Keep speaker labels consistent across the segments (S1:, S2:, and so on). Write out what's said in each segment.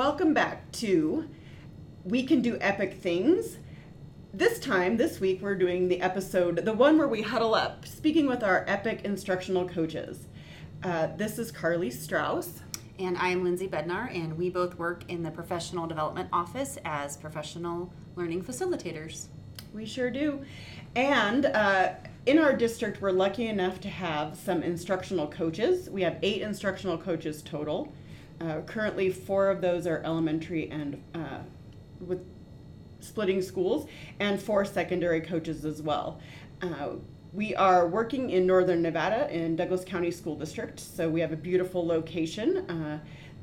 S1: welcome back to We Can Do Epic Things. This time, this week, we're doing the episode, the one where we huddle up, speaking with our epic instructional coaches. Uh, this is Carly Strauss.
S2: And I am Lindsay Bednar, and we both work in the professional development office as professional learning facilitators.
S1: We sure do. And uh, in our district, we're lucky enough to have some instructional coaches. We have eight instructional coaches total. Uh, currently, four of those are elementary and uh, with splitting schools, and four secondary coaches as well. Uh, we are working in northern Nevada in Douglas County School District, so we have a beautiful location. Uh,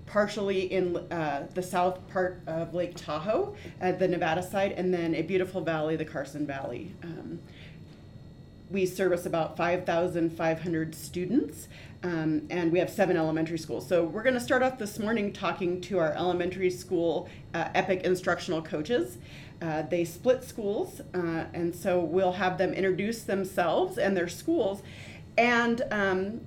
S1: partially in uh, the south part of Lake Tahoe, at the Nevada side, and then a beautiful valley, the Carson Valley. Um, we service about 5,500 students, um, and we have seven elementary schools. So we're going to start off this morning talking to our elementary school uh, EPIC instructional coaches. Uh, they split schools, uh, and so we'll have them introduce themselves and their schools, and um,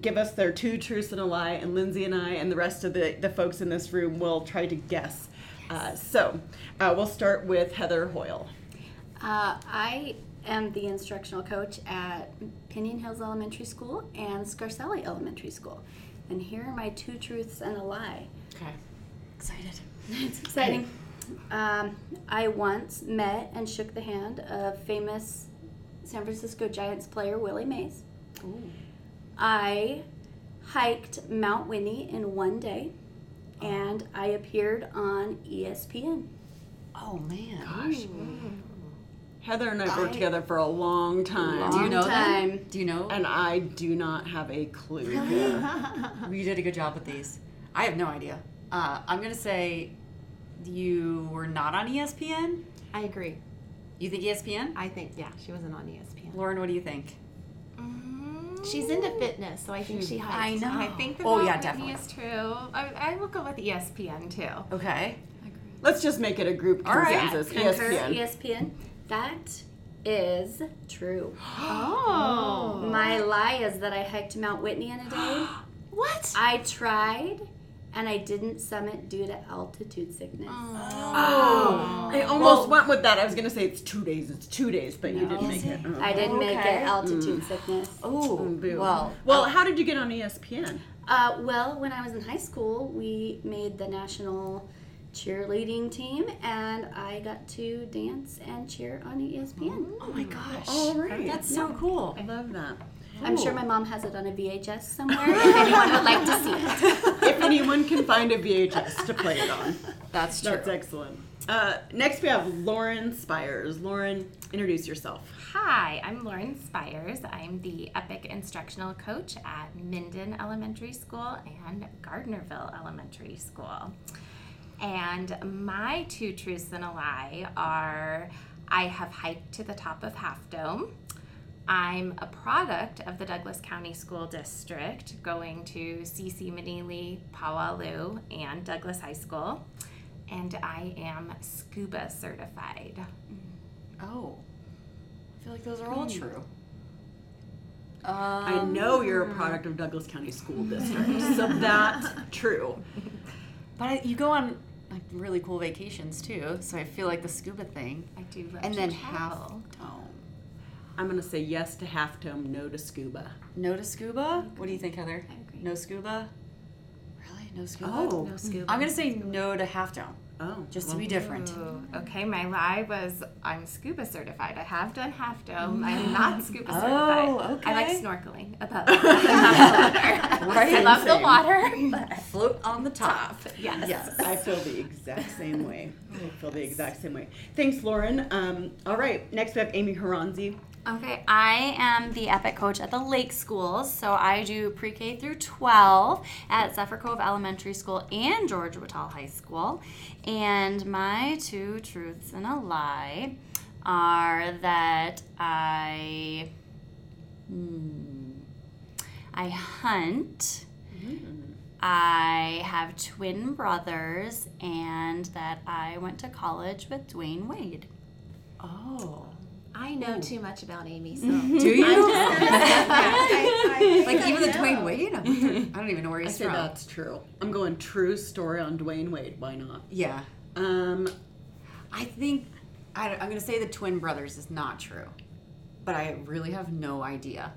S1: give us their two truths and a lie. And Lindsay and I and the rest of the, the folks in this room will try to guess. Uh, so uh, we'll start with Heather Hoyle.
S3: Uh, I am the instructional coach at Pinion Hills Elementary School and Scarselli Elementary School. And here are my two truths and a lie.
S2: Okay. Excited.
S3: It's exciting. Um, I once met and shook the hand of famous San Francisco Giants player Willie Mays.
S2: Ooh.
S3: I hiked Mount Whitney in one day, and I appeared on ESPN.
S2: Oh man.
S1: Gosh. Heather and I have worked together for a long time.
S2: Do you
S3: Long
S2: know
S3: time.
S2: them? Do you know?
S1: And I do not have a clue.
S2: we did a good job with these. I have no idea. Uh, I'm gonna say you were not on ESPN.
S4: I agree.
S2: You think ESPN?
S4: I think yeah, she wasn't on ESPN.
S2: Lauren, what do you think?
S4: She's into fitness, so I think she hiked.
S2: I know.
S5: I think the
S2: Oh,
S5: Mount
S2: yeah, definitely.
S5: is true. I, I will go with ESPN too.
S2: Okay.
S1: Let's just make it a group
S2: All right.
S1: consensus.
S3: Concur,
S1: ESPN.
S3: ESPN. That is true.
S5: Oh.
S3: My lie is that I hiked Mount Whitney in a day.
S5: What?
S3: I tried, and I didn't summit due to altitude sickness.
S1: Oh, I almost went with that. I was gonna say it's two days. It's two days, but you didn't make it. Oh.
S3: I didn't make it altitude sickness.
S2: Oh,
S1: Boo.
S2: well.
S1: well, how did you get on ESPN?
S3: Uh, well, when I was in high school, we made the national cheerleading team, and I got to dance and cheer on ESPN.
S2: Oh my gosh.
S1: All right.
S2: That's so cool.
S1: I love that.
S3: I'm sure my mom has it on a VHS somewhere if anyone would like to see it.
S1: if anyone can find a VHS to play it on.
S2: That's true.
S1: That's excellent. Uh, next, we have Lauren Spires. Lauren, introduce yourself.
S5: Hi, I'm Lauren Spires. I'm the EPIC instructional coach at Minden Elementary School and Gardnerville Elementary School. And my two truths and a lie are I have hiked to the top of Half Dome. I'm a product of the Douglas County School District, going to CC Meneley, Pau-Wa-Lu, and Douglas High School. And I am scuba certified.
S2: Oh. I feel like those are all true. Um,
S1: I know you're a product of Douglas County School District, so that's true.
S2: But you go on like really cool vacations too, so I feel like the scuba thing.
S5: I do love
S2: And
S5: to
S2: then half
S5: travel.
S2: dome.
S1: I'm gonna say yes to half dome, no to scuba.
S2: No to scuba? What do you think, Heather?
S3: I agree.
S2: No scuba? Really? No scuba?
S1: Oh.
S5: No scuba.
S2: I'm gonna say no to half dome,
S1: Oh,
S2: just to be different.
S5: Ooh, okay, my lie was I'm scuba certified. I have done half dome. I'm not scuba
S2: Oh,
S5: certified. I like snorkeling above. the water.
S2: Right.
S5: I love the water. but
S2: Float on the top.
S5: Yes.
S1: Yes, I feel the exact same way. I feel the exact same way. Thanks, Lauren. Um, all right, next we have Amy Haranzi.
S6: Okay, I am the epic coach at the Lake Schools. So I do pre K through 12 at Zephyr Cove Elementary School and George Whittell High School. And my two truths and a lie are that I. Hmm, I hunt. I have twin brothers, and that I went to college with Dwyane Wade.
S1: Oh.
S4: I know too much about Amy, so
S2: Do you?
S4: I,
S2: like even the. Dwyane Wade? I don't don't even know where
S1: I
S2: he's
S1: say
S2: from.
S1: that's true. I'm going true story on Dwyane Wade. Why not?
S2: Yeah.
S1: Um,
S2: I think I, am going to say the twin brothers is not true, but I really have no idea.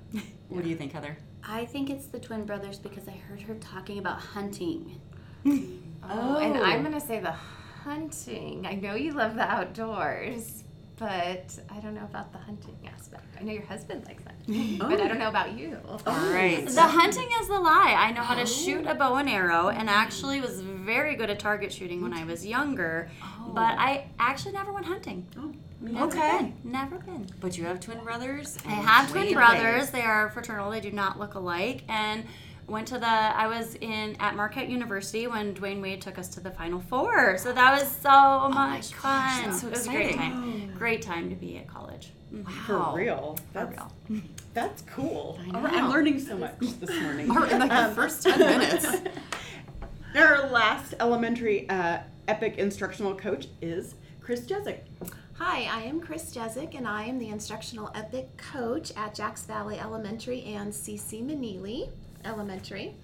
S2: What do you think, Heather?
S3: I think it's the twin brothers because I heard her talking about hunting.
S5: Oh, and I'm gonna say the hunting. I know you love the outdoors, but I don't know about the hunting aspect. I know your husband likes hunting, oh. but I don't know about you. Oh.
S2: All right.
S6: The hunting is the lie. I know how to shoot a oh. bow and arrow, and actually was very good at target shooting when I was younger. oh. But I actually never went hunting.
S1: oh,
S6: Never
S2: Okay.
S6: been. Never been.
S2: But you have twin brothers.
S6: I have twin brothers.
S2: Wade.
S6: They are fraternal. They do not look alike. And went to the. I was in at Marquette University when Dwyane Wade took us to the Final Four. So that was so much
S2: gosh,
S6: fun.
S2: that's so
S6: it was a great
S2: exciting.
S6: time. Great time to be at college. Wow.
S1: for
S2: Wow.
S1: real.
S6: For real.
S1: That's cool.
S2: I
S1: All right, I'm learning so much this morning.
S2: Or in like the
S1: Um,
S2: first 10 minutes.
S1: Our last elementary uh, epic instructional coach is Chris Jezik.
S4: Hi, I am Chris Jezik, and I am the instructional epic coach at Jacks Valley Elementary and CC Meneley Elementary,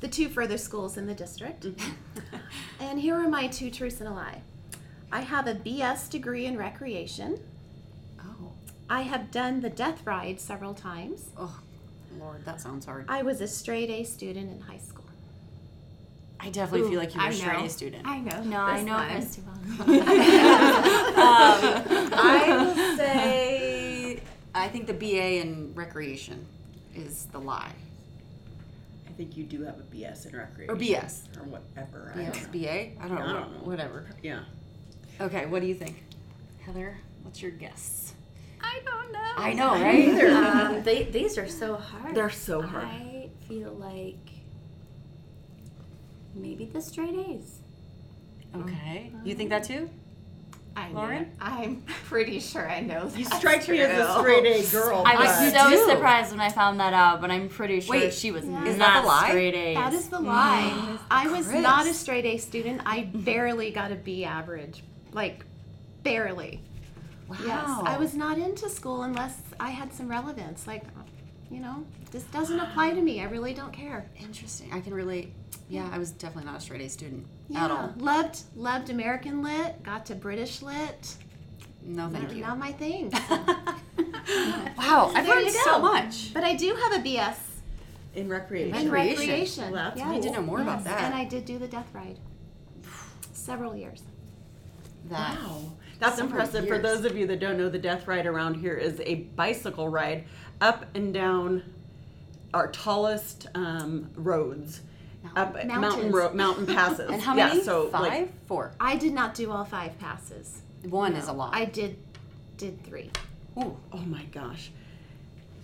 S4: the two further schools in the district. and here are my two truths and a lie. I have a BS degree in recreation.
S2: Oh,
S4: I have done the death ride several times.
S2: oh, Lord, that sounds hard.
S4: I was a straight A student in high school.
S2: I definitely feel like you were
S5: I
S2: a straight
S5: know.
S2: A student.
S5: I know.
S6: No, I know
S5: one.
S6: Chris too well.
S2: um, I will say, I think the BA in recreation is the lie.
S1: I think you do have a BS in recreation.
S2: Or BS.
S1: Or whatever.
S2: BS,
S1: don't.
S2: BA? I don't know.
S1: I don't know.
S2: Whatever.
S1: Yeah.
S2: Okay, what do you think? Heather, what's your guess?
S5: I don't know.
S2: I know, right?
S3: Um, they, these are so hard.
S1: They're so hard.
S3: I feel like maybe the straight A's.
S2: Okay. You think that too?
S5: I know.
S2: Lauren?
S5: I'm pretty sure I know.
S1: You
S5: that's
S1: strike me as a straight A girl.
S6: I was
S1: but-
S6: so
S2: do.
S6: surprised when I found that out, but I'm pretty sure
S2: Wait,
S6: she was
S4: is
S6: not
S2: that the lie?
S6: straight A.
S4: That is the lie. Mm. I was
S2: Chris.
S4: not a straight A student. I barely got a B average. Like, barely.
S2: Wow.
S4: Yes, I was not into school unless I had some relevance. Like, you know, this doesn't apply to me. I really don't care.
S2: Interesting. I can relate. Yeah, I was definitely not a straight A student
S4: Yeah,
S2: at all.
S4: loved loved American lit. Got to British lit.
S2: No, thank you.
S4: Not my thing.
S2: Wow, I've learned so much.
S4: but I do have a BS
S1: in recreation.
S4: in
S2: Recreation.
S4: recreation.
S1: Well, that's
S4: yes.
S2: We need to know more about that.
S4: And I did do the death ride. Several years.
S2: That.
S1: Wow. That's
S2: Several
S1: impressive. For those of you that don't know, the death ride around here is a bicycle ride up and down our tallest um, roads. Up mountain
S4: Mountains.
S1: road, mountain passes.
S2: And how
S1: yeah,
S2: many?
S1: So
S2: Five?
S1: like
S2: Four.
S4: I did not do all five passes.
S2: One is a lot.
S4: I did did three.
S2: Ooh.
S1: Oh my gosh.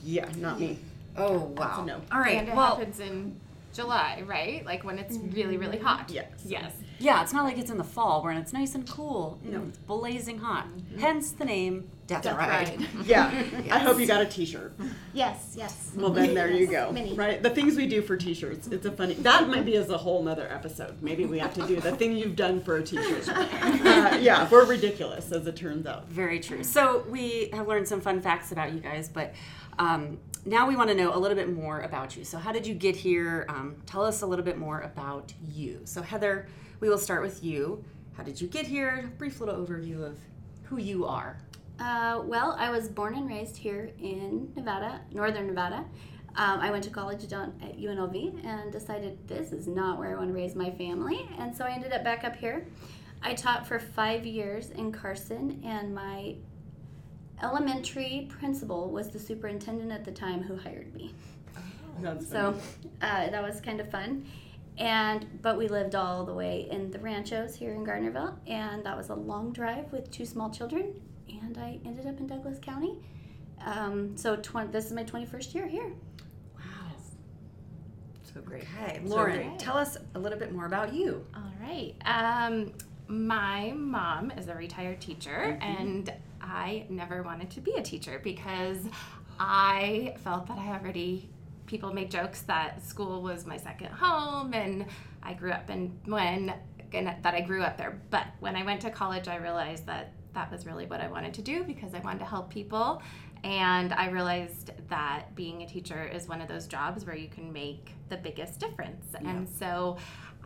S1: Yeah, not me.
S2: Oh
S1: That's
S2: wow.
S1: a no.
S2: All right.
S5: And it
S2: well,
S5: happens in July, right? Like when it's really, really mm-hmm. hot.
S1: Yes.
S5: Yes.
S2: yeah, it's not like it's in the fall when it's nice and cool.
S1: No.
S2: It's blazing hot. Mm-hmm. Hence the name Death,
S1: Death
S2: Ride.
S1: Yeah. I hope you got a T-shirt.
S4: Yes, yes.
S1: Well, then there you go.
S4: Many.
S1: Right, the things we do for T-shirts. It's a funny. That might be as a whole nother episode. Maybe we have to do the thing you've done for a T-shirt. Uh, yeah, we're ridiculous, as it turns out.
S2: Very true. So we have learned some fun facts about you guys, but um, now we want to know a little bit more about you. So how did you get here? Um, tell us a little bit more about you. So Heather, we will start with you. How did you get here? Brief little overview of who you are.
S3: Uh, well, I was born and raised here in Nevada, northern Nevada. Um, I went to college down at UNLV and decided this is not where I want to raise my family, and so I ended up back up here. I taught for five years in Carson, and my elementary principal was the superintendent at the time who hired me.
S1: That's
S3: So uh, that was kind of fun. And but we lived all the way in the ranchos here in Gardnerville, and that was a long drive with two small children. And I ended up in Douglas County. Um, so tw- this is my 21st year here.
S2: Wow.
S1: so great.
S2: Okay,
S1: So
S2: Lauren,
S1: great.
S2: tell us a little bit more about you.
S5: All right. Um, my mom is a retired teacher, and I never wanted to be a teacher because I felt that I already. People make jokes that school was my second home, and I grew up in when and that I grew up there. But when I went to college, I realized that that was really what I wanted to do because I wanted to help people And I realized that being a teacher is one of those jobs where you can make the biggest difference. And so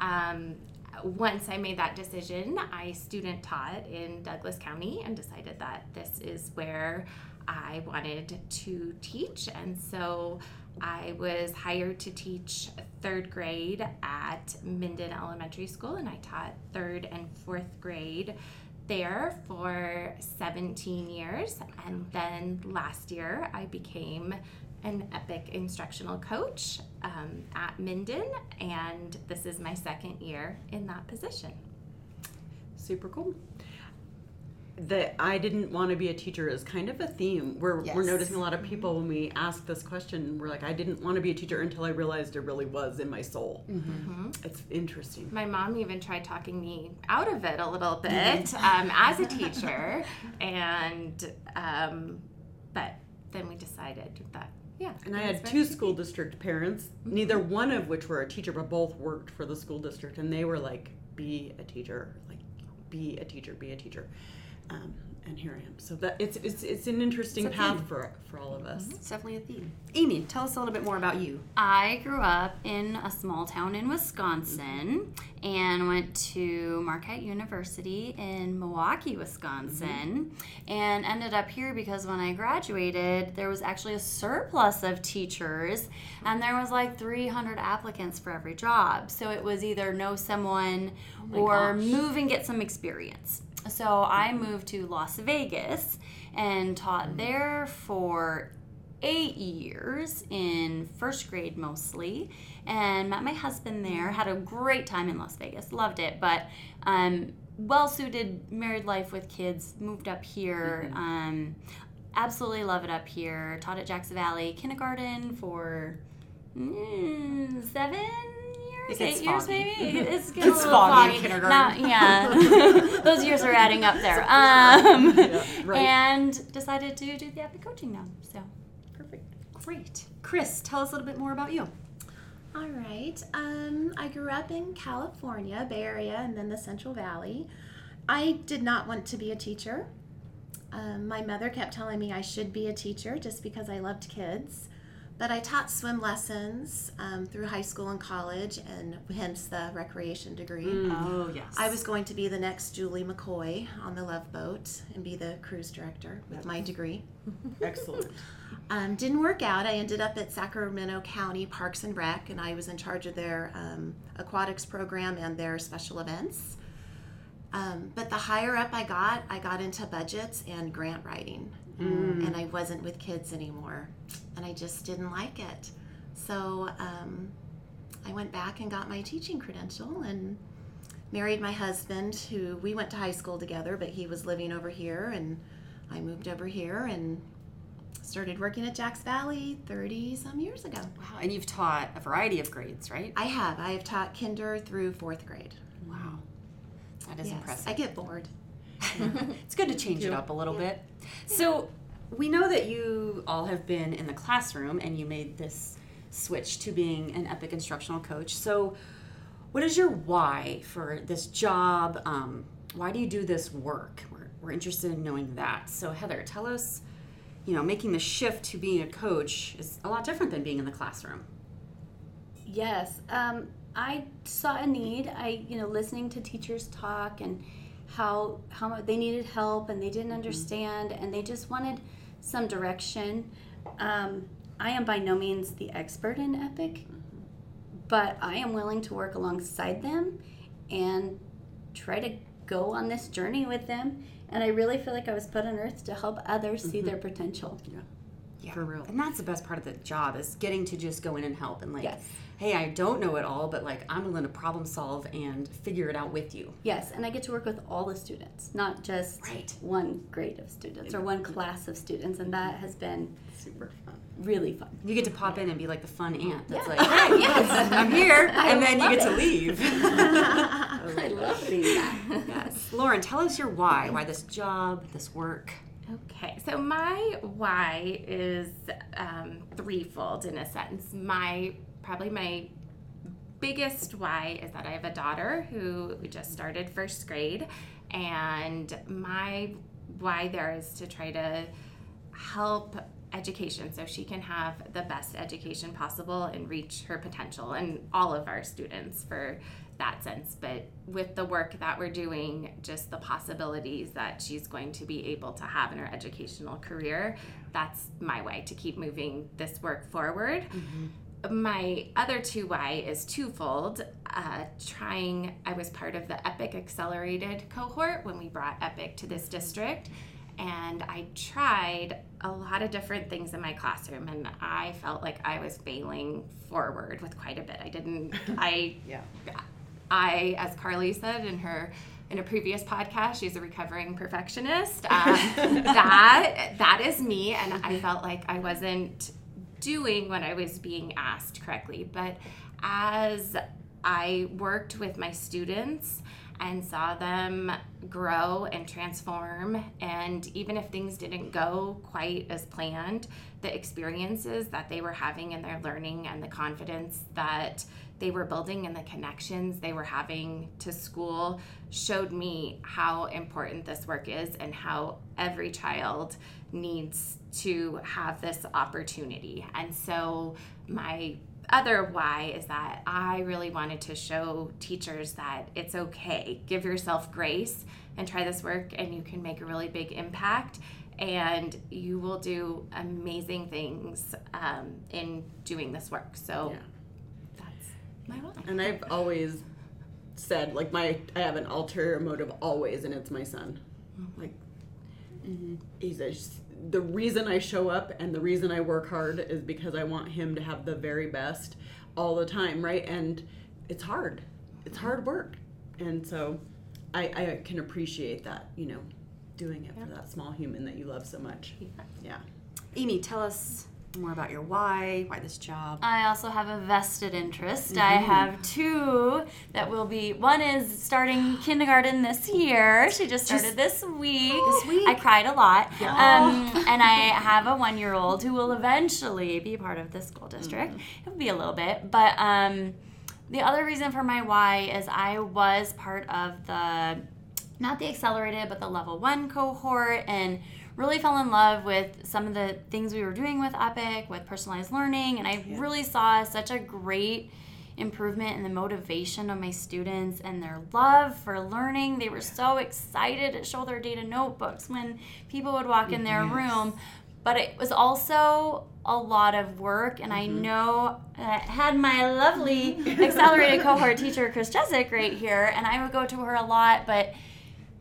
S5: um, once I made that decision, I student taught in Douglas County and decided that this is where I wanted to teach. And so I was hired to teach third grade at Minden Elementary School, and I taught third and fourth grade there for 17 years. And then last year, I became an EPIC instructional coach um, at Minden, and this is my second year in that position.
S1: Super cool. That I didn't want to be a teacher is kind of a theme. We're, we're noticing a lot of mm-hmm. people when we ask this question, we're like, I didn't want to be a teacher until I realized it really was in my soul. Mm-hmm. Mm-hmm. It's interesting.
S5: My mom even tried talking me out of it a little bit um, as a teacher, and um, but then we decided that yeah.
S1: And I had two school district parents, neither one of which were a teacher, but both worked for the school district, and they were like, "Be a teacher, like, be a teacher, be a teacher," um, and here I am. So that it's it's it's an interesting
S2: It's
S1: path
S2: theme.
S1: for for all of us. Mm-hmm.
S2: It's definitely a theme. Amy, tell us a little bit more about you.
S6: I grew up in a small town in Wisconsin mm-hmm. and went to Marquette University in Milwaukee, Wisconsin, mm-hmm. and ended up here because when I graduated, there was actually a surplus of teachers, and there was like 300 applicants for every job. So it was either know someone oh or move and get some experience. So I moved to Las Vegas and taught there for eight years in first grade mostly and met my husband there. Had a great time in las vegas. Loved it. But um, well suited married life with kids. Moved up here. Um, absolutely love it up here. Taught at jackson valley kindergarten for mm, seven
S2: It gets
S6: eight years
S2: foggy.
S6: maybe it's, getting
S2: It's
S6: a little
S2: foggy in
S6: foggy.
S2: kindergarten.
S6: Not- yeah those years are adding up there um,
S1: Yeah, right.
S6: and decided to do the epic coaching now so
S1: Perfect.
S2: Great. Chris, tell us a little bit more about you.
S4: All right. Um, I grew up in California, Bay Area, and then the Central Valley. I did not want to be a teacher. Um, my mother kept telling me I should be a teacher just because I loved kids. But I taught swim lessons um, through high school and college, and hence the recreation degree.
S2: Oh, yes.
S4: I was going to be the next Julie McCoy on the Love Boat and be the cruise director with my degree.
S1: Excellent.
S4: Um, didn't work out. I ended up at Sacramento County Parks and Rec, and I was in charge of their um, aquatics program and their special events. Um, but the higher up I got, I got into budgets and grant writing, and I wasn't with kids anymore, and I just didn't like it. So um, I went back and got my teaching credential and married my husband, who we went to high school together, but he was living over here, and I moved over here and started working at Jacks Valley 30 some years ago.
S2: Wow. And you've taught a variety of grades, right?
S4: I have. I have taught kinder through fourth grade.
S2: Wow. That is
S4: Yes,
S2: impressive.
S4: I get bored.
S2: It's good to change it up a little bit. So, we know that you all have been in the classroom and you made this switch to being an epic instructional coach. So, what is your why for this job? Um, why do you do this work? We're, we're interested in knowing that. So, Heather, tell us, you know, making the shift to being a coach is a lot different than being in the classroom.
S3: Yes, um, I saw a need. I, you know, listening to teachers talk and how how much they needed help and they didn't mm-hmm. understand and they just wanted some direction. Um, I am by no means the expert in Epic, mm-hmm. but I am willing to work alongside them and try to go on this journey with them. And I really feel like I was put on earth to help others see mm-hmm. their potential.
S2: Yeah.
S1: For real.
S2: And that's the best part of the job is getting to just go in and help and like,
S3: Yes.
S2: hey, I don't know it all, but like I'm willing to problem solve and figure it out with you.
S3: Yes, and I get to work with all the students, not just
S2: Right.
S3: one grade of students or one class of students, and that has been
S1: Super fun.
S3: really fun.
S2: You get to pop in and be like the fun aunt that's
S3: Yeah.
S2: like, hey, yes, I'm here, and then you get to leave.
S3: I love doing that.
S2: yes. Lauren, tell us your why. Why this job, this work.
S5: Okay, so my why is um, threefold in a sense. My probably my biggest why is that I have a daughter who just started first grade, and my why there is to try to help education so she can have the best education possible and reach her potential and all of our students for that sense but with the work that we're doing just the possibilities that she's going to be able to have in her educational career that's my way to keep moving this work forward. My other two why is twofold. Uh, trying i was part of the epic accelerated cohort when we brought epic to this district and i tried a lot of different things in my classroom and i felt like i was failing forward with quite a bit. I didn't i
S1: Yeah.
S5: I, as Carly said in her in a previous podcast, she's a recovering perfectionist. Um, that that is me, and I felt like I wasn't doing what I was being asked correctly. But as I worked with my students and saw them grow and transform, and even if things didn't go quite as planned, the experiences that they were having in their learning and the confidence that they were building and the connections they were having to school showed me how important this work is and how every child needs to have this opportunity. And so, my other why is that I really wanted to show teachers that it's okay. Give yourself grace and try this work, and you can make a really big impact. And you will do amazing things um, in doing this work. So
S1: Yeah.
S5: that's my why.
S1: And I've always said, like, my I have an ulterior motive always, and it's my son. Like, he's a, the reason I show up and the reason I work hard is because I want him to have the very best all the time, right? And it's hard. It's hard work, and so I, I can appreciate that, you know, doing it for that small human that you love so much. Yeah.
S2: Amy, tell us more about your why, why this job.
S6: I also have a vested interest. I have two that will be. One is starting kindergarten this year. She just started this week. This
S2: week?
S6: I cried a lot. Um, and I have a one-year-old who will eventually be part of the school district. It'll be a little bit, but um, the other reason for my why is I was part of the not the accelerated but the level one cohort and really fell in love with some of the things we were doing with epic with personalized learning and i really saw such a great improvement in the motivation of my students and their love for learning. They were so excited to show their data notebooks when people would walk in their room. But it was also a lot of work and i mm-hmm. know i had my lovely accelerated cohort teacher chris Jezik right here and i would go to her a lot but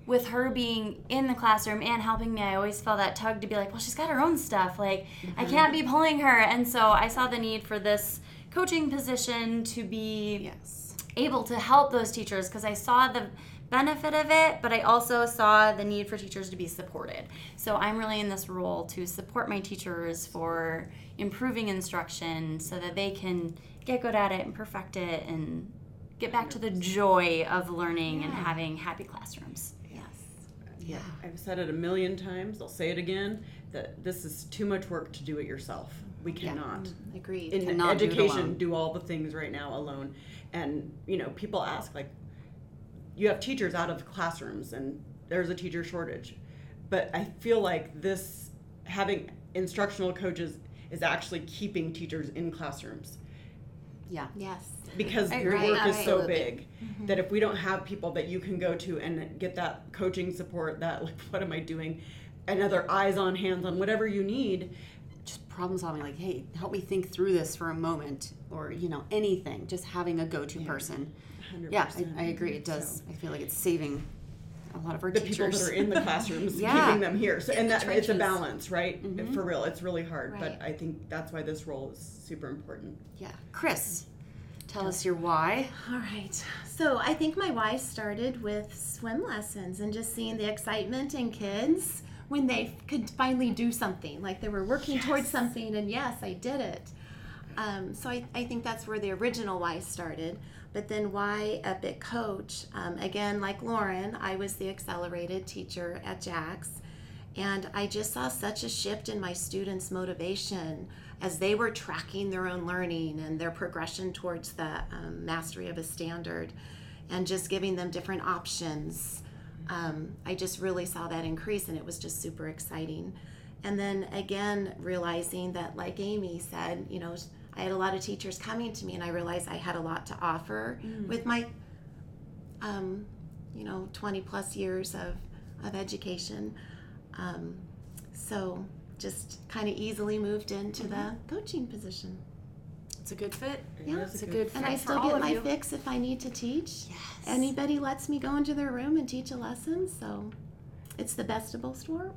S6: with her being in the classroom and helping me, I always felt that tug to be like, well, she's got her own stuff. Like, I mm-hmm. can't be pulling her. And so I saw the need for this coaching position to be
S2: Yes.
S6: able to help those teachers because I saw the benefit of it, but I also saw the need for teachers to be supported. So I'm really in this role to support my teachers for improving instruction so that they can get good at it and perfect it and get back to the joy of learning and having happy classrooms.
S2: Yeah.
S1: I've said it a million times, I'll say it again, that this is too much work to do it yourself. We cannot.
S4: Mm, agreed.
S1: In
S2: Cannot
S1: education,
S2: alone.
S1: do all the things right now alone. And, you know, people ask, like, you have teachers out of classrooms and there's a teacher shortage. But I feel like this, having instructional coaches, is actually keeping teachers in classrooms
S2: Yeah.
S4: yes.
S1: Because
S2: I
S1: your
S2: agree.
S1: work is so
S2: Absolutely.
S1: big that if we don't have people that you can go to and get that coaching support that like what am i doing another eyes on hands on whatever you need
S2: Just problem solving, like, hey, help me think through this for a moment, or you know, anything. Just having a go-to person.
S1: 100%.
S2: Yeah, I, I agree. It does. I feel like it's saving a lot of our
S1: the people that are in the classrooms
S2: Yeah.
S1: keeping them here so and that it's a balance right
S2: Mhm.
S1: for real it's really hard
S4: Right.
S1: but i think that's why this role is super important
S2: yeah, Chris, tell us your why.
S4: All right. So I think my why started with swim lessons and just seeing the excitement in kids when they could finally do something, like they were working towards something, and yes, I did it. Um, so I, I think that's where the original why started. But then why Epic Coach? Um, again, like Lauren, I was the accelerated teacher at Jacks. And I just saw such a shift in my students' motivation as they were tracking their own learning and their progression towards the um, mastery of a standard and just giving them different options. Um, I just really saw that increase and it was just super exciting. and then again realizing that, like Amy said, you know, I had a lot of teachers coming to me, and I realized I had a lot to offer with my, um, you know, 20 plus years of, of education. Um, so just kind of easily moved into the mm-hmm. coaching position.
S2: It's a good fit.
S4: Yeah.
S2: It's a
S1: good
S2: good
S1: fit.
S4: And I still get my
S2: you.
S4: fix if I need to teach.
S2: Yes.
S4: Anybody lets me go into their room and teach a lesson, so it's the best of both wor-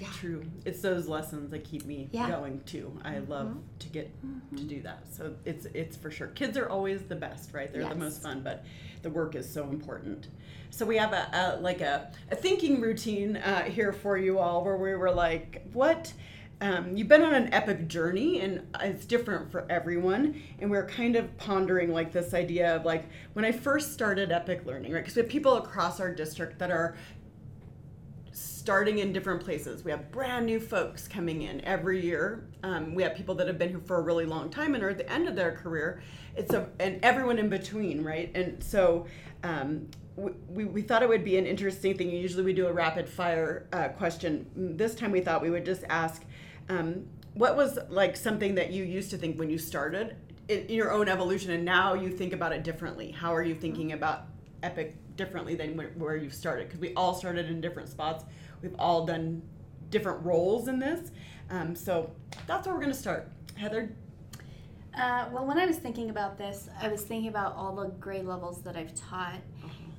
S4: worlds.
S1: True. It's those lessons that keep me
S4: Yeah.
S1: going too. I love to get to do that. So it's it's for sure. Kids are always the best, right? They're the most fun, but the work is so important. So we have a, a like a, a thinking routine uh, here for you all, where we were like, what. Um, you've been on an epic journey and it's different for everyone and we're kind of pondering like this idea of like when i first started epic learning right because we have people across our district that are starting in different places. We have brand new folks coming in every year. Um, we have people that have been here for a really long time and are at the end of their career. It's a and everyone in between, right? And so um, we, we, thought it would be an interesting thing. Usually we do a rapid fire uh, question. This time we thought we would just ask, um, what was like something that you used to think when you started in, in your own evolution, and now you think about it differently? How are you thinking about Epic differently than where, where you've started? Because we all started in different spots. We've all done different roles in this. Um, so that's where we're going to start. Heather,
S3: Uh, well, when I was thinking about this, I was thinking about all the grade levels that I've taught.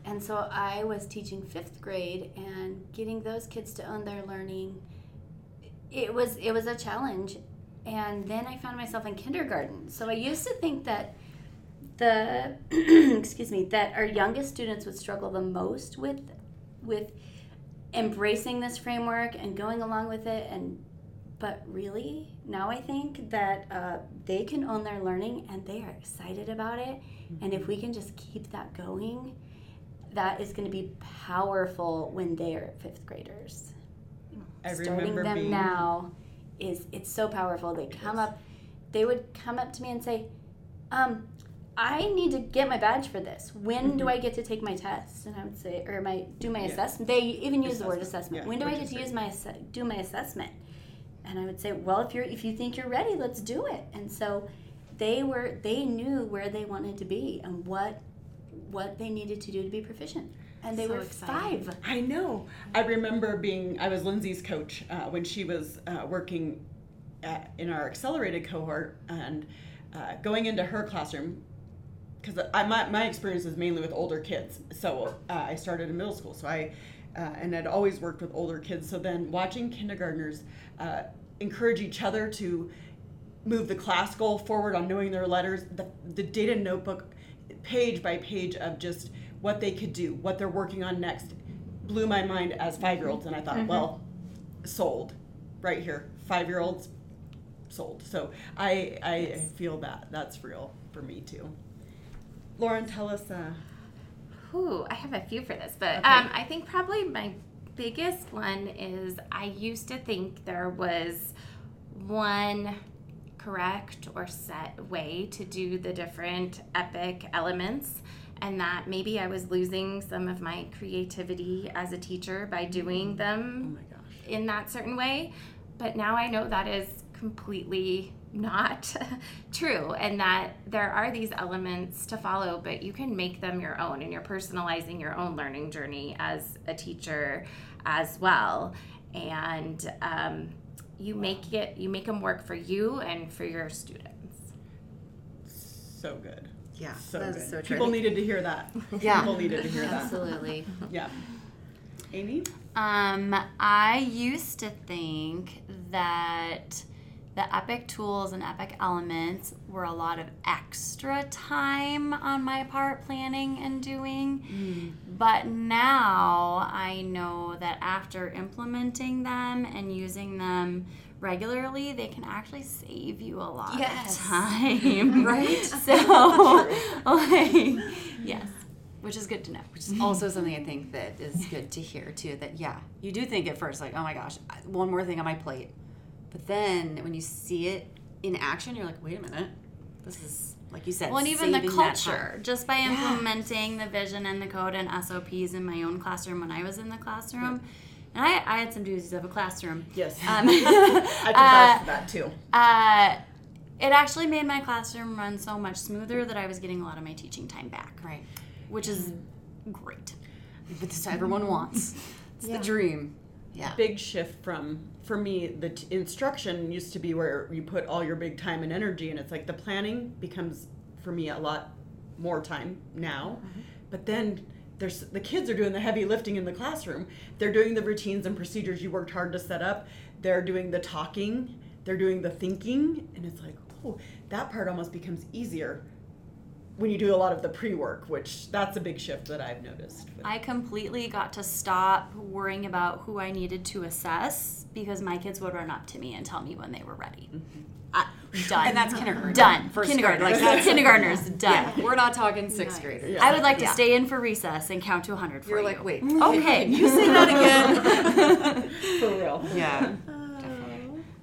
S3: And so I was teaching fifth grade and getting those kids to own their learning. It was it was a challenge, and then I found myself in kindergarten. So I used to think that the excuse me that our youngest students would struggle the most with with embracing this framework and going along with it and but really now i think that uh, they can own their learning and they are excited about it. And if we can just keep that going that is going to be powerful when they are fifth graders.
S1: I
S3: starting them
S1: being
S3: now is it's so powerful. They come up they would come up to me and say um, I need to get my badge for this. When do I get to take my test? And I would say, or my do my
S1: Mm-hmm. Yeah.
S3: assessment. They even use the word
S1: Assessment.
S3: assessment.
S1: Yeah,
S3: when do I get to use my do my assessment? And I would say, well, if you're if you think you're ready, let's do it. And so they were they knew where they wanted to be and what what they needed to do to be proficient. And they
S2: So
S3: were
S2: exciting.
S3: five.
S1: I know. I remember being, I was Lindsay's coach uh, when she was uh, working at, in our accelerated cohort and uh, going into her classroom. Because my, my experience is mainly with older kids. So uh, I started in middle school. So I, uh, and I'd always worked with older kids. So then watching kindergartners uh, encourage each other to move the class goal forward on knowing their letters, the, the data notebook, page by page of just what they could do, what they're working on next, blew my mind as five year olds. And I thought, well, sold right here. Five year olds, sold. So I, I feel that. That's real for me too. Lauren, tell us. Uh,
S5: Ooh, I have a few for this, but
S1: Okay.
S5: um, I think probably my biggest one is I used to think there was one correct or set way to do the different epic elements, and that maybe I was losing some of my creativity as a teacher by doing
S1: oh
S5: them
S1: my gosh.
S5: in that certain way. But now I know that is completely not true and that there are these elements to follow, but you can make them your own and you're personalizing your own learning journey as a teacher as well. And um, you make it, you make them work for you and for your students.
S1: So good.
S2: Yeah,
S1: So
S2: that
S1: good.
S2: is so true.
S1: People needed to hear that.
S2: Yeah.
S1: People needed to hear that.
S2: Absolutely.
S1: Yeah. Amy?
S6: Um, I used to think that the epic tools and epic elements were a lot of extra time on my part planning and doing. Mm. But now I know that after implementing them and using them regularly, they can actually save you a lot
S2: Yes.
S6: of time.
S2: Right?
S6: So, like, yes, which is good to know.
S2: Which is also something I think that is good to hear too. That yeah, you do think at first like, oh my gosh, one more thing on my plate, but then when you see it in action, you're like, wait a minute, this is like you said.
S6: Well, and even the
S2: saving that time.
S6: culture, just by
S2: Yeah.
S6: implementing the vision and the code and SOPs in my own classroom when I was in the classroom, and I, I had some doozies of a classroom.
S1: Yes.
S6: Um,
S1: I can vouch for that too.
S6: uh, it actually made my classroom run so much smoother that I was getting a lot of my teaching time back,
S2: Right.
S6: which is great.
S2: But this everyone wants. It's
S4: Yeah.
S2: the dream. Yeah.
S1: Big shift from for me the t- instruction used to be where you put all your big time and energy and it's like the planning becomes for me a lot more time now. Mm-hmm. But then there's the kids are doing the heavy lifting in the classroom. They're doing the routines and procedures you worked hard to set up. They're doing the talking, they're doing the thinking and it's like, "Oh, that part almost becomes easier." When you do a lot of the pre-work, which that's a big shift that I've noticed. with-
S6: I completely got to stop worrying about who I needed to assess because my kids would run up to me and tell me when they were ready. Mm-hmm. I, done.
S2: And that's kindergarten.
S6: done.
S2: First
S6: kindergarten.
S2: grade.
S6: Like
S2: Like that's
S6: kindergartners done.
S2: Yeah. We're not talking sixth graders.
S1: Yeah.
S6: I would like to
S2: Yeah.
S6: stay in for recess and count to 100 for
S2: You're
S6: you.
S2: like, wait.
S6: Okay.
S2: You say that again?
S1: For real.
S2: yeah.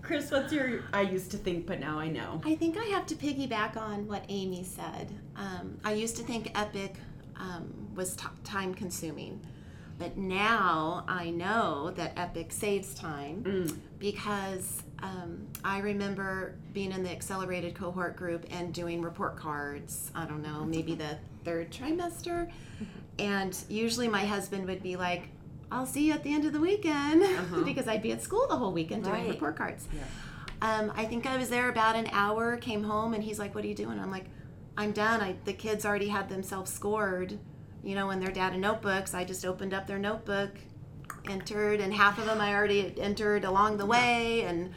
S1: Chris, what's your I used to think, but now I know.
S4: I think I have to piggyback on what Amy said. Um, I used to think Epic um, was t- time consuming, but now I know that Epic saves time because um, I remember being in the accelerated cohort group and doing report cards. I don't know, maybe the third trimester. And usually my husband would be like, I'll see you at the end of the weekend because I'd be at school the whole weekend doing
S2: Right.
S4: report cards. Um, I think I was there about an hour, came home, and he's like, What are you doing? I'm like, I'm done. I, the kids already had themselves scored, you know, in their data notebooks. I just opened up their notebook, entered, and half of them I already entered along the way. And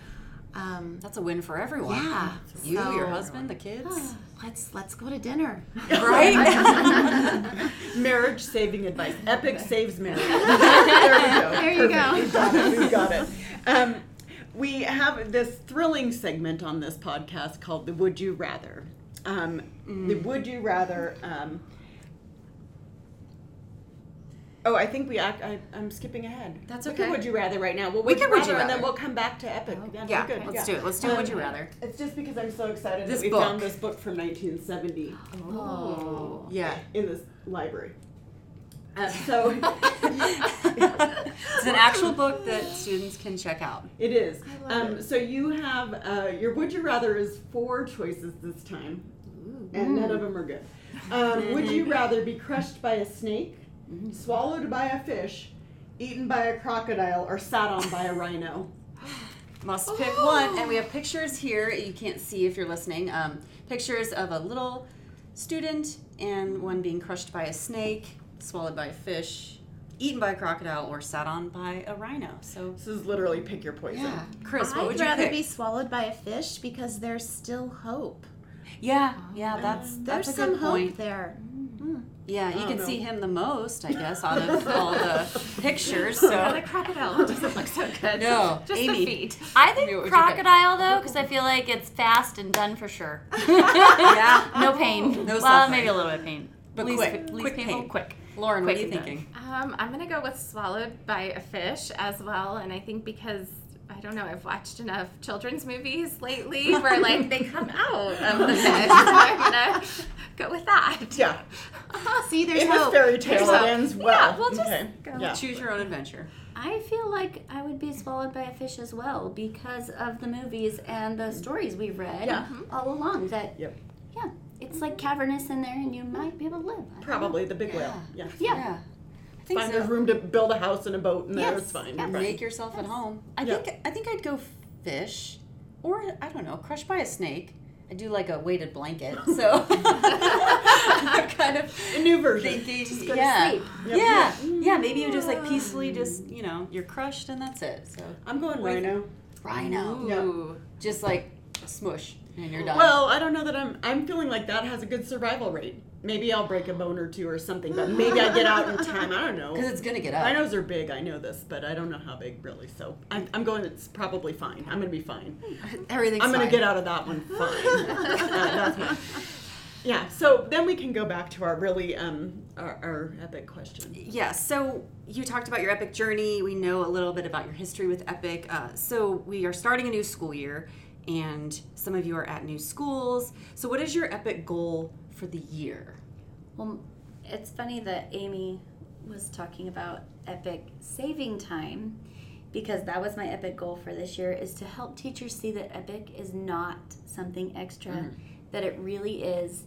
S4: um,
S2: That's a win for everyone.
S4: yeah,
S2: You,
S4: so-
S2: your husband, the kids.
S4: Let's let's go to dinner.
S2: right?
S1: Marriage saving advice. Epic saves marriage. there we go.
S4: There you go.
S1: We've got it. We've got it. Um, we have this thrilling segment on this podcast called the Would You Rather. Um, The Would You Rather. Um, oh, I think we act. I, I'm skipping ahead.
S2: That's
S1: We
S2: okay.
S1: Would You Rather right now. We'll
S2: We
S1: would
S2: can Would You
S1: rather, and then we'll come back to Epic. Yeah,
S2: Yeah,
S1: good.
S2: let's
S1: yeah.
S2: do it. Let's do Would You Rather.
S1: It's just because I'm so excited
S2: This
S1: that we
S2: book.
S1: found this book from 1970
S2: Oh. Yeah.
S1: in this library. Uh, so
S2: It's an actual book that students can check out.
S1: it is.
S4: I love
S1: Um, so you have uh, your would you rather is four choices this time, and none of them are good. Um, would you rather be crushed by a snake, swallowed by a fish, eaten by a crocodile, or sat on by a rhino?
S2: Must pick one. And we have pictures here. You can't see if you're listening. Um, pictures of a little student and one being crushed by a snake, swallowed by a fish, eaten by a crocodile, or sat on by a rhino. So,
S1: This is literally pick your poison.
S2: yeah. Chris, what
S4: I'd
S2: would you
S4: rather
S2: pick?
S4: be swallowed by a fish because there's still hope.
S2: yeah, yeah, that's
S4: There's
S2: that's a
S4: some
S2: good
S4: hope there.
S2: Yeah, you
S1: Oh,
S2: can
S1: no.
S2: see him the most, I guess, out of all the pictures. So
S5: the crocodile doesn't look so good.
S2: No,
S5: just
S2: Amy.
S5: the feet.
S6: I think
S2: Amy, what would you pick?
S6: crocodile though, because I feel like it's fast and done for sure.
S2: yeah,
S6: No pain.
S2: No
S6: well,
S2: suffering.
S6: maybe a little bit of pain.
S2: But
S6: least,
S2: quick,
S6: least
S2: quick
S6: painful,
S2: pain.
S6: quick.
S2: Lauren, what are you thinking?
S5: Um, I'm gonna go with swallowed by a fish as well, and I think because I don't know, I've watched enough children's movies lately where like they come out of the fish. so I'm gonna go with that.
S1: Yeah. Uh-huh.
S4: See, there's
S1: In this fairy tale,
S4: There's
S1: it ends well.
S5: Yeah, we'll just
S1: okay.
S5: go.
S1: Yeah.
S2: Choose your own adventure.
S6: I feel like I would be swallowed by a fish as well because of the movies and the stories we've read
S1: Yeah. Mm-hmm.
S6: all along. That
S1: Yep.
S6: yeah, it's like cavernous in there, and you might be able to live. I know.
S1: Probably the big whale. Yeah.
S6: Yeah.
S2: I think
S1: Fine.
S2: so.
S1: There's room to build a house and a boat in there.
S6: Yes,
S1: It's fine.
S6: yeah.
S2: Make yourself at home. I
S1: Yeah.
S2: think I think I'd go fish, or I don't know, crushed by a snake. I do like a weighted blanket, so I'm kind of
S1: A new version.
S2: thinking,
S6: go to
S2: yeah,
S6: sleep.
S1: Yep.
S2: yeah, yeah. Maybe you just like peacefully, just you know, you're crushed and that's it. So
S1: I'm going
S2: Wait.
S1: rhino.
S2: rhino,
S1: Yeah.
S2: just like smush and you're done.
S1: Well, I don't know that I'm. I'm feeling like that has a good survival rate. Maybe I'll break a bone or two or something, but maybe I get out in time. I don't know.
S2: because it's gonna get up.
S1: Rhinos are big. I know this, but I don't know how big really. So I'm, I'm going. It's probably fine. I'm gonna be fine.
S2: Everything's
S1: I'm gonna get out of that one fine. uh, that's my, yeah. So then we can go back to our really um our, our epic question.
S2: Yeah, so you talked about your Epic journey. We know a little bit about your history with Epic. Uh, so we are starting a new school year, and some of you are at new schools. So, what is your Epic goal for the year?
S6: Well, it's funny that Amy
S3: was talking about Epic saving time because that was my Epic goal for this year is to help teachers see that Epic is not something extra, mm-hmm. that it really is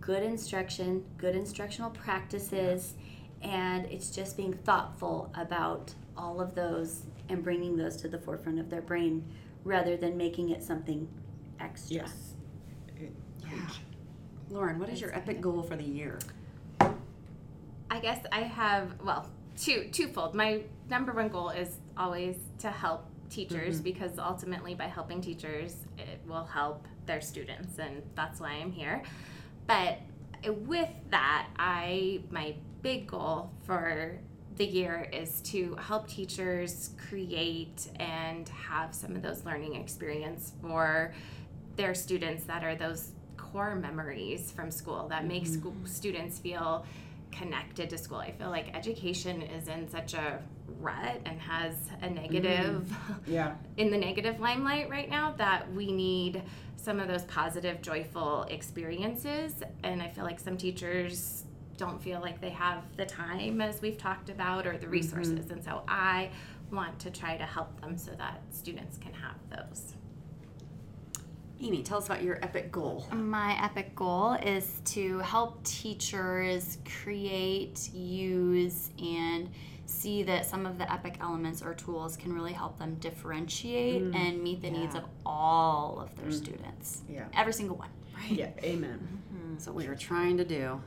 S3: good instruction, good instructional practices, and it's just being thoughtful about all of those and bringing those to the forefront of their brain rather than making it something extra.
S1: Yes.
S2: Yeah. Lauren, what is your epic goal for the year?
S5: I guess I have well two twofold. My number one goal is always to help teachers mm-hmm. because ultimately by helping teachers it will help their students and that's why I'm here. But with that, I my big goal for the year is to help teachers create and have some of those learning experience for their students that are those core memories from school that make mm-hmm. school students feel connected to school. I feel like education is in such a rut and has a negative mm-hmm.
S1: Yeah.
S5: in the negative limelight right now that we need some of those positive joyful experiences and I feel like some teachers don't feel like they have the time as we've talked about or the mm-hmm. resources and so I want to try to help them so that students can have those.
S2: Amy, tell us about your epic goal.
S6: My epic goal is to help teachers create, use, and see that some of the epic elements or tools can really help them differentiate mm. and meet the needs of all of their mm. students.
S1: Yeah.
S6: Every single one.
S1: Yeah. Amen. Mm-hmm.
S2: That's what we were trying to do.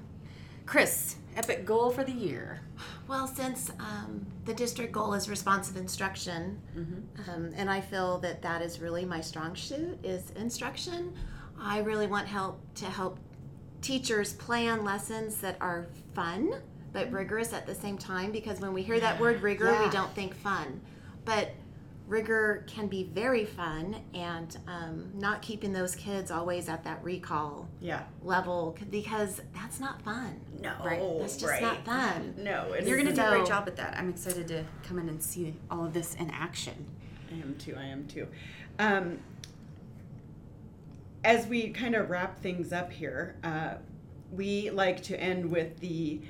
S2: Chris, epic goal for the year.
S4: Well, since um, the district goal is responsive instruction, um, and I feel that that is really my strong suit is instruction. I really want help to help teachers plan lessons that are fun but rigorous at the same time. Because when we hear that word rigor, we don't think fun, but rigor can be very fun and um, not keeping those kids always at that recall
S1: Yeah.
S4: level because that's not fun.
S1: No.
S4: That's just
S1: right.
S4: not fun.
S1: No. It
S2: You're going to do a great job at that. I'm excited to come in and see all of this in action.
S1: I am too. I am too. Um, as we kind of wrap things up here, uh, we like to end with the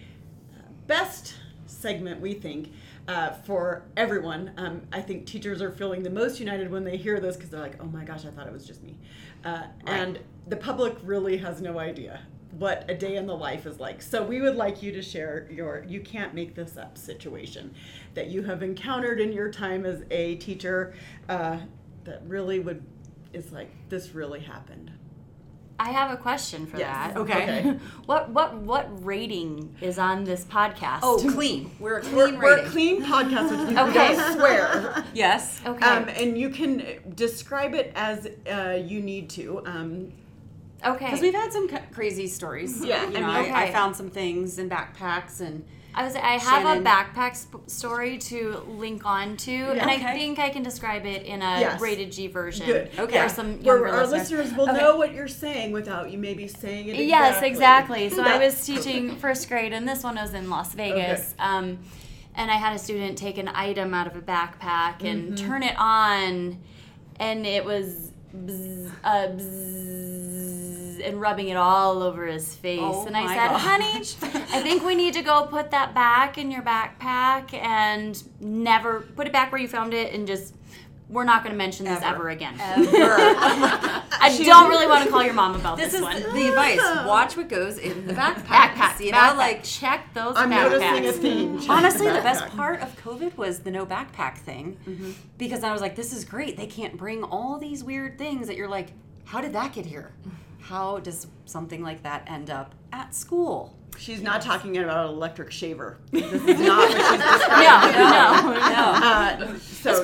S1: uh, best segment we think uh, for everyone. Um, I think teachers are feeling the most united when they hear this because they're like, "Oh my gosh, I thought it was just me," uh, and the public really has no idea what a day in the life is like. So we would like you to share your "you can't make this up" situation that you have encountered in your time as a teacher uh, that really would is like this really happened.
S6: I have a question for
S1: Yes.
S6: that.
S2: Okay.
S1: Okay.
S6: What what what rating is on this podcast?
S2: Oh, clean. We're a clean
S1: We're, we're a clean podcast, which we
S6: Okay.
S1: don't swear.
S2: Yes.
S6: okay.
S1: Um, and you can describe it as uh, you need to. Um,
S6: okay.
S2: Because we've had some ca- crazy stories.
S1: Yeah,
S2: You
S1: I
S2: know,
S1: mean-
S2: I, I found some things in backpacks and
S6: I was I have
S2: Shannon.
S6: a backpack sp- story to link on to, and I think I can describe it in a
S1: Yes.
S6: rated G version.
S1: Good.
S2: Okay.
S6: For some
S1: where our
S6: listeners.
S1: listeners will
S6: Okay.
S1: know what you're saying without you maybe saying it.
S6: Yes, exactly. So I was teaching first grade, and this one was in Las Vegas. Um, and I had a student take an item out of a backpack and
S1: Mm-hmm.
S6: turn it on, and it was bzz, uh, bzz, and rubbing it all over his face.
S2: Oh
S6: and I said,
S2: gosh.
S6: "Honey, I think we need to go put that back in your backpack and never put it back where you found it, and just." We're not going to mention this
S2: Ever.
S6: ever again.
S2: Ever.
S6: I don't really want to call your mom about
S2: this
S6: this,
S2: is
S6: one.
S2: the advice. Watch what goes in the backpack.
S6: backpack.
S2: You know, like
S6: check those
S1: I'm
S6: backpacks.
S1: noticing a theme. Check
S2: honestly, the
S1: backpack.
S2: best part of COVID was the no backpack thing,
S6: Mm-hmm.
S2: because I was like, this is great. They can't bring all these weird things that you're like, how did that get here? How does something like that end up at school?
S1: She's not talking about an electric shaver. This is not what she's
S6: No,
S1: describing.
S6: no, no.
S1: Uh, so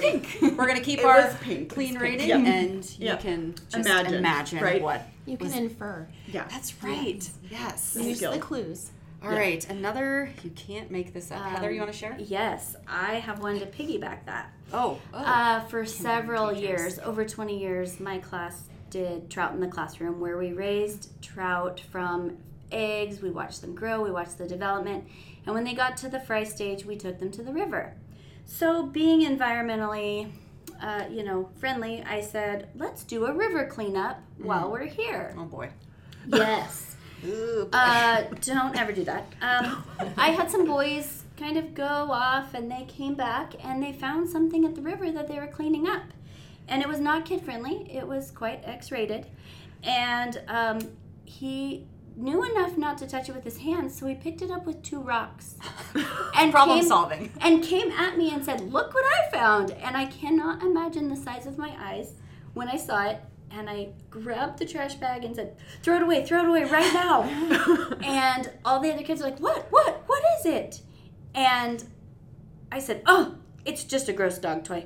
S2: We're gonna keep our
S1: pink.
S2: clean rating,
S1: Yeah.
S2: and you
S1: Yeah.
S2: can just
S1: Imagine,
S2: imagine,
S1: right?
S2: what.
S4: You can infer.
S1: yeah,
S2: That's right. Yes.
S4: Use
S1: skill.
S4: the clues.
S2: All right, another. You can't make this up. Heather, you
S3: Um,
S2: want to share?
S3: Yes, I have one to piggyback that.
S2: Oh. oh.
S3: Uh, for several years, over 20 years, my class did trout in the classroom where we raised trout from eggs. We watched them grow, we watched the development, and when they got to the fry stage, we took them to the river. So, being environmentally, uh, you know, friendly, I said, let's do a river cleanup while we're here.
S2: oh boy.
S3: Yes.
S2: Ooh, boy.
S3: Uh, don't ever do that. Um, I had some boys kind of go off and they came back and they found something at the river that they were cleaning up. And it was not kid friendly, it was quite X rated. And um, he knew enough not to touch it with his hands, so he picked it up with two rocks. And
S2: Problem
S3: came-
S2: solving.
S3: And came at me and said, Look what I found. And I cannot imagine the size of my eyes when I saw it. And I grabbed the trash bag and said, Throw it away, throw it away right now. and all the other kids were like, What? What? What is it? And I said, Oh, it's just a gross dog toy.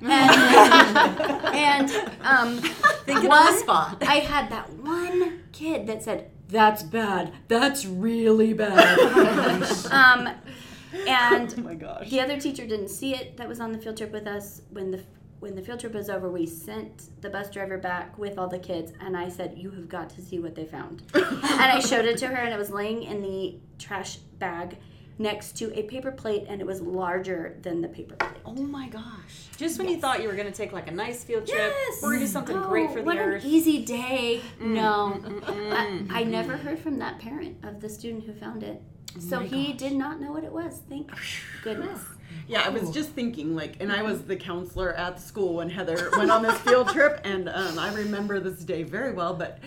S3: And, and um,
S2: Thinking on the spot.
S3: I had that one kid that said, "That's bad. That's really bad." um, and
S1: Oh my gosh.
S3: the other teacher didn't see it. That was on the field trip with us. When the when the field trip was over, we sent the bus driver back with all the kids, and I said, "You have got to see what they found." and I showed it to her, and it was laying in the trash bag next to a paper plate, and it was larger than the paper plate.
S2: Oh my gosh. Just when you thought you were going to take like a nice field trip,
S3: Yes.
S2: we're going to do something great
S3: Oh,
S2: for the
S3: what
S2: earth.
S3: an easy day. Mm, no,
S2: Mm-mm. Mm.
S3: I, I never heard from that parent of the student who found it. Oh so
S2: my
S3: he
S2: gosh.
S3: did not know what it was. Thank goodness.
S1: Yeah, I was just thinking, like, and I was mm-hmm. the counselor at the school when Heather went on this field trip, and um, I remember this day very well. But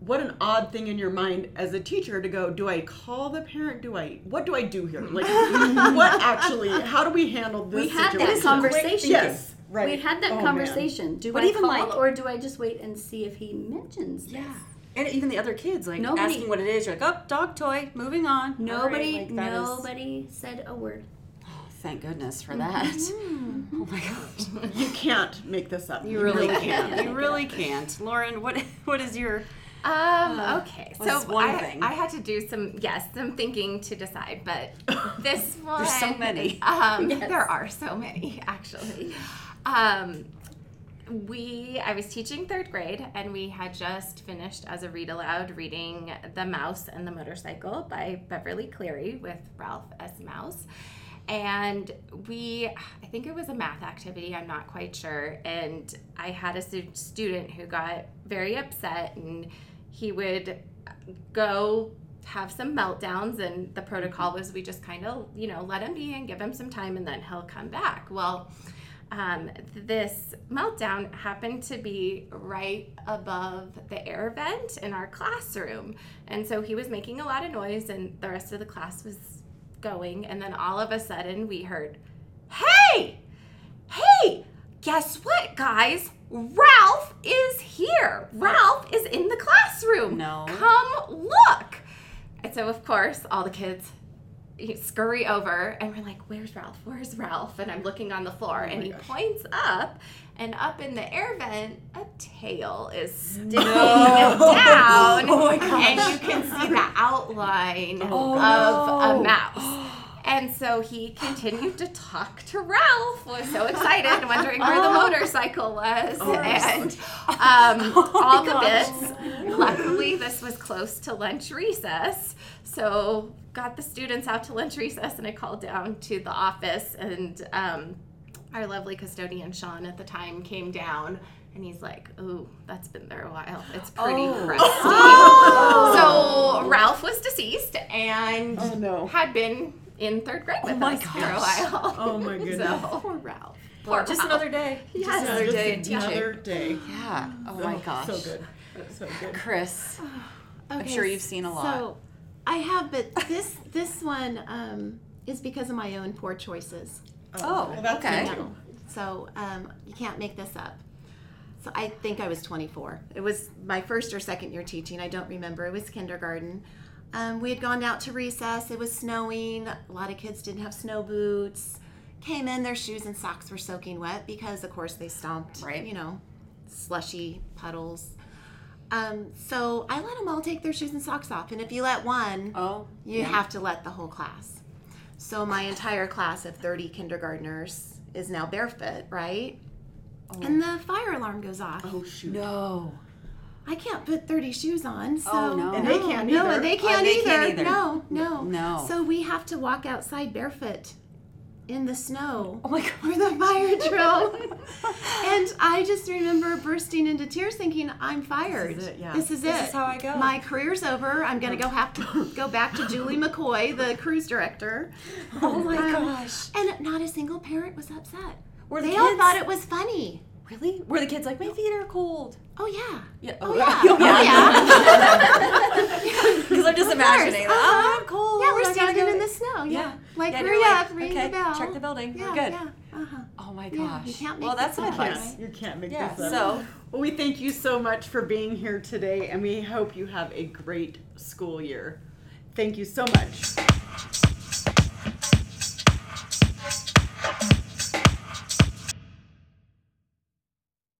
S1: what an odd thing in your mind as a teacher to go, do I call the parent? Do I, what do I do here? Like, what actually, how do we handle this
S3: We had that conversation.
S1: Yes, right.
S3: We had that
S1: Oh, man.
S3: conversation. Do
S2: But
S3: I
S2: even
S3: call
S2: like-
S3: or do I just wait and see if he mentions this?
S2: Yeah. And even the other kids, like
S3: Nobody-
S2: asking what it is, you're like, oh, dog toy, moving on.
S3: Nobody,
S2: right, like, that is-
S3: nobody said a word.
S2: thank goodness for that.
S3: Mm-hmm.
S2: Oh my gosh.
S1: You can't make this up.
S2: You really can't. You really can't. Lauren, what what is your
S5: Um, okay, so
S2: one
S5: I,
S2: thing?
S5: I had to do some, yes, some thinking to decide, but this one.
S2: There's so many.
S5: Um,
S3: Yes.
S5: There are so many, actually. Um, we, I was teaching third grade, and we had just finished as a read aloud reading The Mouse and the Motorcycle by Beverly Cleary with Ralph S. Mouse. And we, I think it was a math activity, I'm not quite sure. And I had a student who got very upset, and he would go have some meltdowns and the protocol was we just kind of you know let him be and give him some time and then he'll come back. Well um, this meltdown happened to be right above the air vent in our classroom. And so he was making a lot of noise and the rest of the class was going. And then all of a sudden we heard hey! Hey guess what guys ralph is here ralph is in the classroom
S2: No.
S5: come look and so, of course, all the kids scurry over and we're like, Where's Ralph? Where's Ralph? And I'm looking on the floor and he points up, and up in the air vent, a tail is sticking down.
S2: Oh my gosh.
S5: And you can see the outline
S2: Oh,
S5: of
S2: no.
S5: a mouse. And so he continued to talk to Ralph, was so excited, wondering where the motorcycle was. and um, all the bits. Luckily, this was close to lunch recess. So got the students out to lunch recess, and I called down to the office, and um, our lovely custodian Sean at the time came down. And he's like, "Ooh, that's been there a while. It's pretty
S2: Oh.
S5: crusty." So Ralph was deceased and
S1: Oh, no.
S5: had been in third grade with
S2: my
S5: us for a
S2: gosh.
S5: while.
S1: Oh, my goodness.
S5: So,
S2: Poor Ralph.
S5: Poor
S2: just
S5: Ralph.
S2: another day.
S5: Yes.
S2: Just another
S1: Just
S2: day in teaching.
S1: Another day.
S2: Yeah. Oh my gosh.
S1: So good. So good.
S2: Chris, I'm sure you've seen a lot.
S4: So I have, but this this one um, is because of my own poor choices.
S2: Oh,
S1: well, that's
S2: okay.
S1: me too.
S4: So um, you can't make this up. So I think I was 24. It was my first or second year teaching. I don't remember. It was kindergarten. Um, we had gone out to recess. It was snowing. A lot of kids didn't have snow boots. Came in, their shoes and socks were soaking wet because, of course, they stomped.
S2: Right.
S4: You know, slushy puddles. Um, so I let them all take their shoes and socks off. And if you let one,
S2: oh,
S4: you
S2: yeah.
S4: have to let the whole class. So my entire class of 30 kindergartners is now barefoot, right? And the fire alarm goes off.
S1: Oh shoot.
S2: No.
S4: I can't put 30 shoes on. So
S2: Oh, no.
S1: And they can't
S4: no,
S1: either.
S4: and they
S2: Oh,
S4: can't,
S2: they
S4: either.
S2: can't either.
S4: No, no.
S2: No.
S4: So we have to walk outside barefoot in the snow
S2: Oh my god.
S4: for the fire drill. and I just remember bursting into tears thinking, I'm fired.
S1: This is it, yeah.
S4: This is
S2: This
S4: it.
S2: is how I go.
S4: My career's over. I'm going to go have to go back to Julie McCoy, the cruise director.
S2: Oh my
S4: Um,
S2: gosh.
S4: And not a single parent was upset.
S2: Were the
S4: they all thought it was funny.
S2: Really? Were the kids like, my feet are cold?
S4: Oh, yeah.
S2: Yeah.
S4: Oh, yeah. Oh, yeah.
S2: Because I'm just imagining. Oh, I'm cold.
S4: Yeah, we're standing
S2: go."
S4: in the snow. Yeah.
S2: Yeah.
S4: Like,
S2: Yeah,
S4: hurry
S2: you're
S4: up, ring
S2: okay,
S4: the bell.
S2: check the building.
S4: Yeah,
S2: We're good.
S4: yeah. Uh-huh.
S2: Oh my
S4: Yeah,
S2: gosh.
S4: you can't make
S2: well, that's
S4: this
S2: some
S4: up.
S2: advice.
S1: You can't make
S2: Yeah.
S1: this up.
S2: So
S1: Well, we thank you so much for being here today, and we hope you have a great school year. Thank you so much.